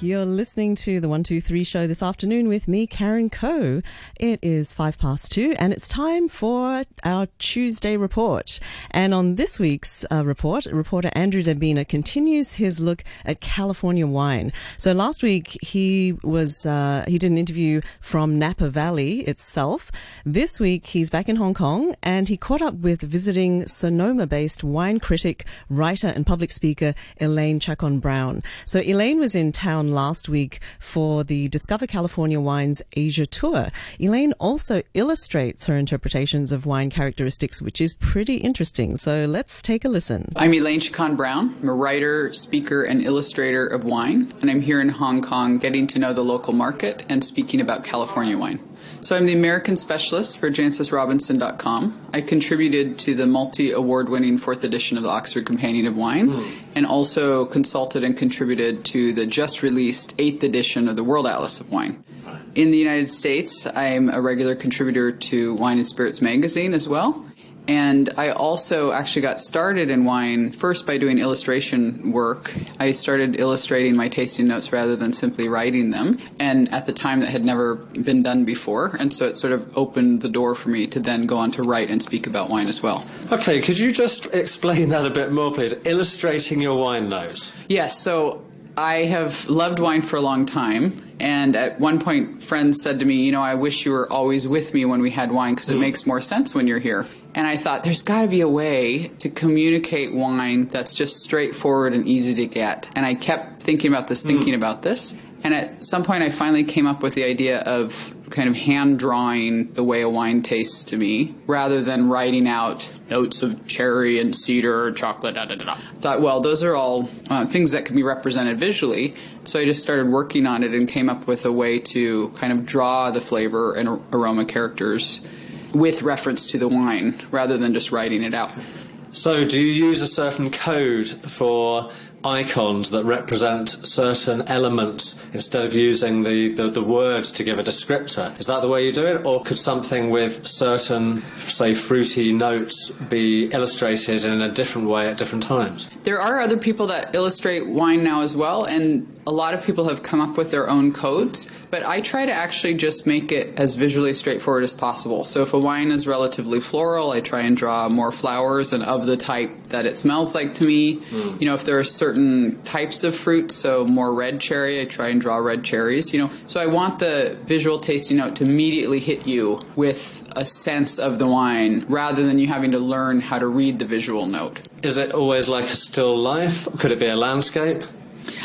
You're listening to the 123 show this afternoon with me, Karen Coe. It is five past two, and it's time for our Chewsday report. And on this week's uh, report, reporter Andrew Dembina continues his look at California wine. So last week he was uh, he did an interview from Napa Valley itself. This week he's back in Hong Kong, and he caught up with visiting Sonoma-based wine critic, writer, and public speaker Elaine Chukan Brown. So Elaine was in town last week for the Discover California Wines Asia tour. Elaine also illustrates her interpretations of wine characteristics, which is pretty interesting. So let's take a listen. I'm Elaine Chukan Brown. I'm a writer, speaker, and illustrator of wine, and I'm here in Hong Kong getting to know the local market and speaking about California wine. So I'm the American specialist for JancisRobinson.com. I contributed to the multi-award winning fourth edition of the Oxford Companion of Wine mm. and also consulted and contributed to the just released eighth edition of the World Atlas of Wine. In the United States, I'm a regular contributor to Wine and Spirits magazine as well. And I also actually got started in wine first by doing illustration work. I started illustrating my tasting notes rather than simply writing them. And at the time, that had never been done before. And so it sort of opened the door for me to then go on to write and speak about wine as well. Okay, could you just explain that a bit more, please? Illustrating your wine notes. Yes, so I have loved wine for a long time. And at one point, friends said to me, You know, I wish you were always with me when we had wine because it mm. makes more sense when you're here. And I thought there's got to be a way to communicate wine that's just straightforward and easy to get. And I kept thinking about this, thinking mm. about this. And at some point, I finally came up with the idea of kind of hand drawing the way a wine tastes to me rather than writing out notes of cherry and cedar or chocolate. Da, da, da, da. Thought, well, those are all uh, things that can be represented visually. So I just started working on it and came up with a way to kind of draw the flavor and aroma characters with reference to the wine rather than just writing it out. So, do you use a certain code for icons that represent certain elements instead of using the, the, the, words to give a descriptor. Is that the way you do it? Or could something with certain, say, fruity notes be illustrated in a different way at different times? There are other people that illustrate wine now as well, and a lot of people have come up with their own codes, but I try to actually just make it as visually straightforward as possible. So if a wine is relatively floral, I try and draw more flowers and of the type that it smells like to me. Mm. You know, if there are certain types of fruit, so more red cherry, I try and draw red cherries, you know. So I want the visual tasting note to immediately hit you with a sense of the wine rather than you having to learn how to read the visual note. Is it always like a still life? Could it be a landscape?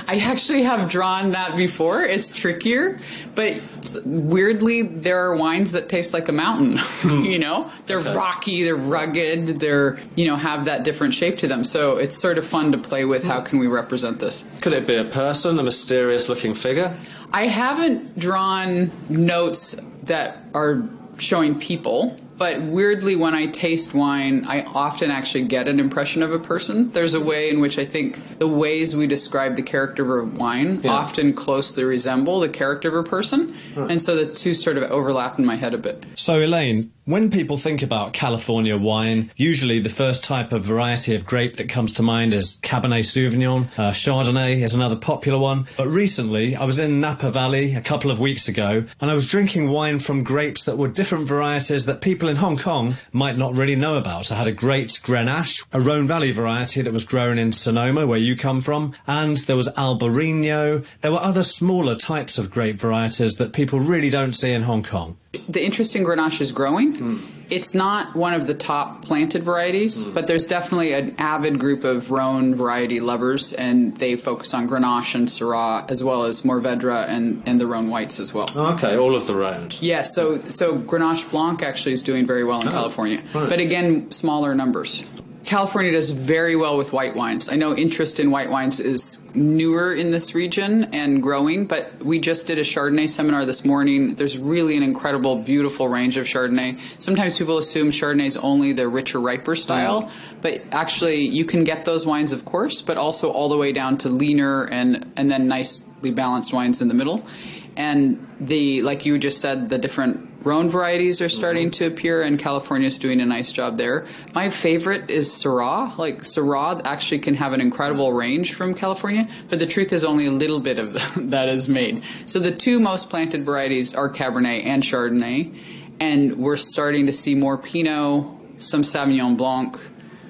I actually have drawn that before. It's trickier, but weirdly, there are wines that taste like a mountain. Mm. you know, they're okay. rocky, they're rugged, they're you know have that different shape to them. So it's sort of fun to play with. How can we represent this? Could it be a person, a mysterious-looking figure? I haven't drawn notes that are showing people. But weirdly, when I taste wine, I often actually get an impression of a person. There's a way in which I think the ways we describe the character of a wine yeah. often closely resemble the character of a person. Right. And so the two sort of overlap in my head a bit. So, Elaine, when people think about California wine, usually the first type of variety of grape that comes to mind is Cabernet Sauvignon. Uh, Chardonnay is another popular one. But recently, I was in Napa Valley a couple of weeks ago, and I was drinking wine from grapes that were different varieties that people in Hong Kong might not really know about. I had a great Grenache, a Rhone Valley variety that was grown in Sonoma, where you come from, and there was Albarino. There were other smaller types of grape varieties that people really don't see in Hong Kong. The interest in Grenache is growing. Mm. It's not one of the top planted varieties, mm. but there's definitely an avid group of Rhone variety lovers, and they focus on Grenache and Syrah, as well as Mourvedre and, and the Rhone whites as well. okay, all of the Rhones. Yes, yeah, so so Grenache Blanc actually is doing very well in oh, California, right. but again, smaller numbers. California does very well with white wines. I know interest in white wines is newer in this region and growing, but we just did a Chardonnay seminar this morning. There's really an incredible, beautiful range of Chardonnay. Sometimes people assume Chardonnay is only the richer, riper style, mm. but actually you can get those wines, of course, but also all the way down to leaner and, and then nicely balanced wines in the middle. And the, like you just said, the different Rhone varieties are starting mm-hmm. to appear, and California is doing a nice job there. My favorite is Syrah. Like Syrah actually can have an incredible range from California, but the truth is only a little bit of that is made. So the two most planted varieties are Cabernet and Chardonnay, and we're starting to see more Pinot, some Sauvignon Blanc,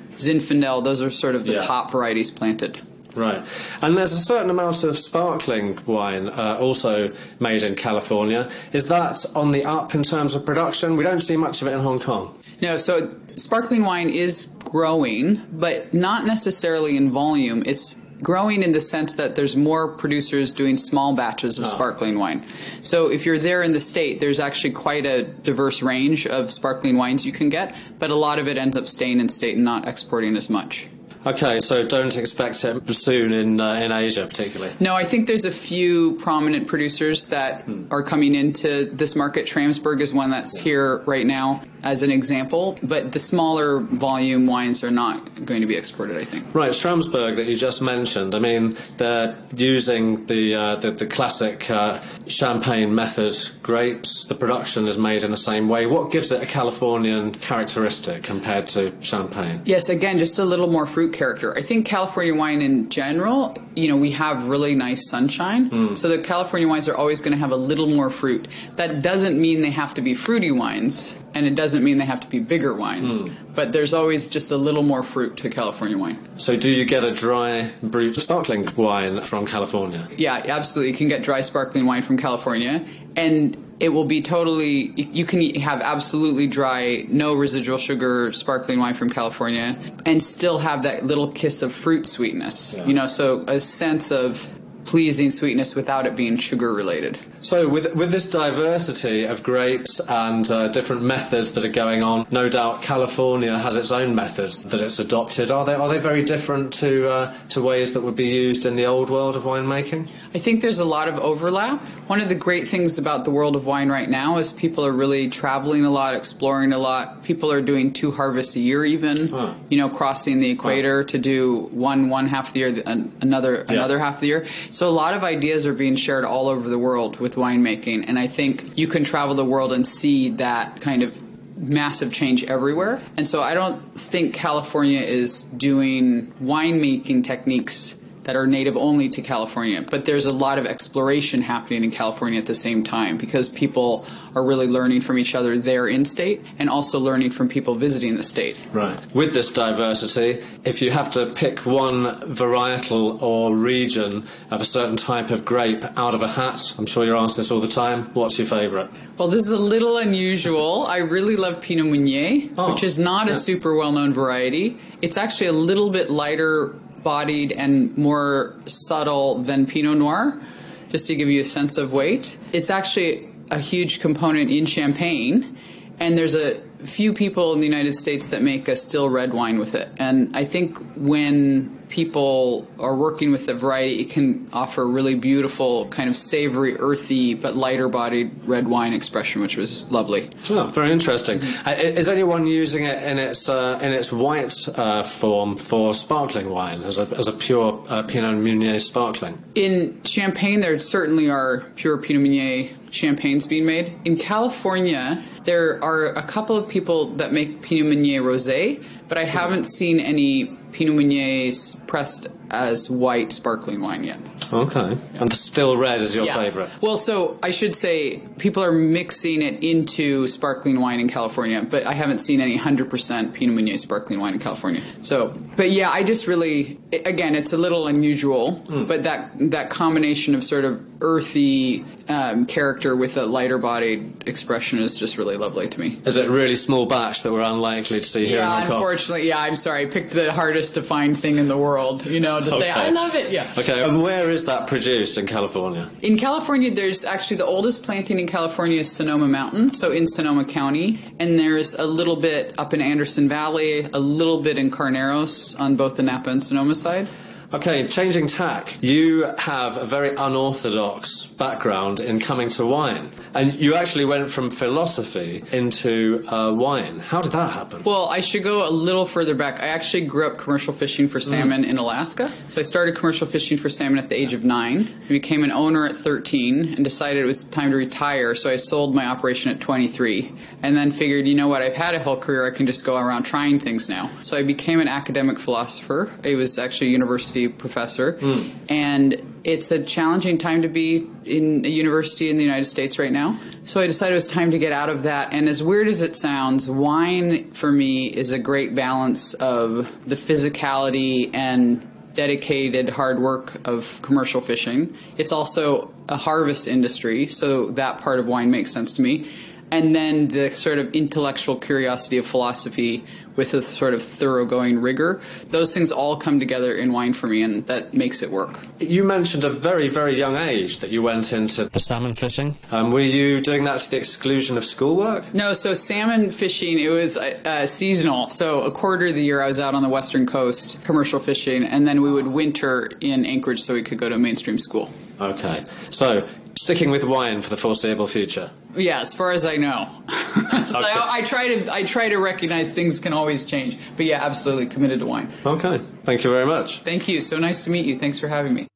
Zinfandel. Those are sort of the yeah. top varieties planted. Right. And there's a certain amount of sparkling wine uh, also made in California. Is that on the up in terms of production? We don't see much of it in Hong Kong. No, so sparkling wine is growing, but not necessarily in volume. It's growing in the sense that there's more producers doing small batches of oh. sparkling wine. So if you're there in the state, there's actually quite a diverse range of sparkling wines you can get, but a lot of it ends up staying in state and not exporting as much. Okay, so don't expect it soon in uh, in Asia, particularly. No, I think there's a few prominent producers that hmm. are coming into this market. Schramsberg is one that's here right now as an example, but the smaller volume wines are not going to be exported, I think. Right, Schramsberg that you just mentioned. I mean, they're using the uh, the, the, classic uh, champagne method grapes. The production is made in the same way. What gives it a Californian characteristic compared to champagne? Yes, again, just a little more fruit character. I think California wine in general, you know, we have really nice sunshine, mm. so the California wines are always going to have a little more fruit. That doesn't mean they have to be fruity wines and it doesn't mean they have to be bigger wines. Mm. But there's always just a little more fruit to California wine. So, do you get a dry brut sparkling wine from California? Yeah, absolutely. You can get dry sparkling wine from California, and it will be totally. You can have absolutely dry, no residual sugar sparkling wine from California, and still have that little kiss of fruit sweetness. Yeah. You know, so a sense of pleasing sweetness without it being sugar related. So, with with this diversity of grapes and uh, different methods that are going on, no doubt California has its own methods that it's adopted. Are they are they very different to uh, to ways that would be used in the old world of winemaking? I think there's a lot of overlap. One of the great things about the world of wine right now is people are really traveling a lot, exploring a lot. People are doing two harvests a year, even. Huh. You know, crossing the equator huh. to do one one half of the year, another yeah. another half of the year. So a lot of ideas are being shared all over the world with with winemaking. And I think you can travel the world and see that kind of massive change everywhere. And so I don't think California is doing winemaking techniques that are native only to California. But there's a lot of exploration happening in California at the same time because people are really learning from each other there in state and also learning from people visiting the state. Right. With this diversity, if you have to pick one varietal or region of a certain type of grape out of a hat, I'm sure you're asked this all the time, what's your favourite? Well, this is a little unusual. I really love Pinot Meunier, oh, which is not yeah. a super well known variety. It's actually a little bit lighter bodied and more subtle than Pinot Noir, just to give you a sense of weight. It's actually a huge component in champagne, and there's a few people in the United States that make a still red wine with it. And I think when people are working with the variety, it can offer a really beautiful, kind of savory, earthy, but lighter bodied red wine expression, which was lovely. Oh, very interesting. Uh, is anyone using it in its uh, in its white uh, form for sparkling wine as a, as a pure uh, Pinot Meunier sparkling? In Champagne, there certainly are pure Pinot Meunier champagnes being made. In California, there are a couple of people that make Pinot Meunier rosé, but I haven't seen any Pinot Meunier pressed as white sparkling wine yet. Okay. Yeah. And still red is your yeah. favorite? Well, so I should say people are mixing it into sparkling wine in California, but I haven't seen any 100% Pinot Meunier sparkling wine in California. So, but yeah, I just really, again, it's a little unusual, mm. but that, that combination of sort of earthy um, character with a lighter bodied expression is just really lovely to me. Is it a really small batch that we're unlikely to see here yeah, in Hong Kong? Unfortunately, yeah, I'm sorry. I picked the hardest to find thing in the world, you know, to okay. say, I love it. Yeah. Okay, and where is that produced in California? In California, there's actually the oldest planting in California is Sonoma Mountain, so in Sonoma County. And there's a little bit up in Anderson Valley, a little bit in Carneros on both the Napa and Sonoma side. Okay, changing tack. You have a very unorthodox background in coming to wine, and you actually went from philosophy into uh, wine. How did that happen? Well, I should go a little further back. I actually grew up commercial fishing for salmon in Alaska. So I started commercial fishing for salmon at the age of nine. I became an owner at 13 and decided it was time to retire. So I sold my operation at 23 and then figured, you know what, I've had a whole career. I can just go around trying things now. So I became an academic philosopher. I was actually a university professor. Hmm. And it's a challenging time to be in a university in the United States right now. So I decided it was time to get out of that. And as weird as it sounds, wine for me is a great balance of the physicality and dedicated hard work of commercial fishing. It's also a harvest industry, so that part of wine makes sense to me. And then the sort of intellectual curiosity of philosophy with a sort of thoroughgoing rigor. Those things all come together in wine for me, and that makes it work. You mentioned a very, very young age that you went into the salmon fishing. Um, were you doing that to the exclusion of schoolwork? No, so salmon fishing, it was uh, uh, seasonal. So a quarter of the year I was out on the western coast commercial fishing, and then we would winter in Anchorage so we could go to mainstream school. Okay, so sticking with wine for the foreseeable future. Yeah, as far as I know. So I, I try to I try to recognize things can always change, but yeah, absolutely committed to wine. Okay, thank you very much. Thank you. So nice to meet you. Thanks for having me.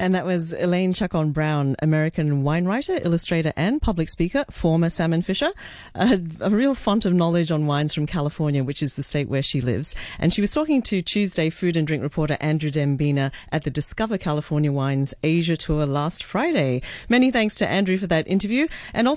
And that was Elaine Chukan Brown, American wine writer, illustrator, and public speaker, former salmon fisher, a, a, real font of knowledge on wines from California, which is the state where she lives. And she was talking to Chewsday food and drink reporter Andrew Dembina at the Discover California Wines Asia tour last Friday. Many thanks to Andrew for that interview, and also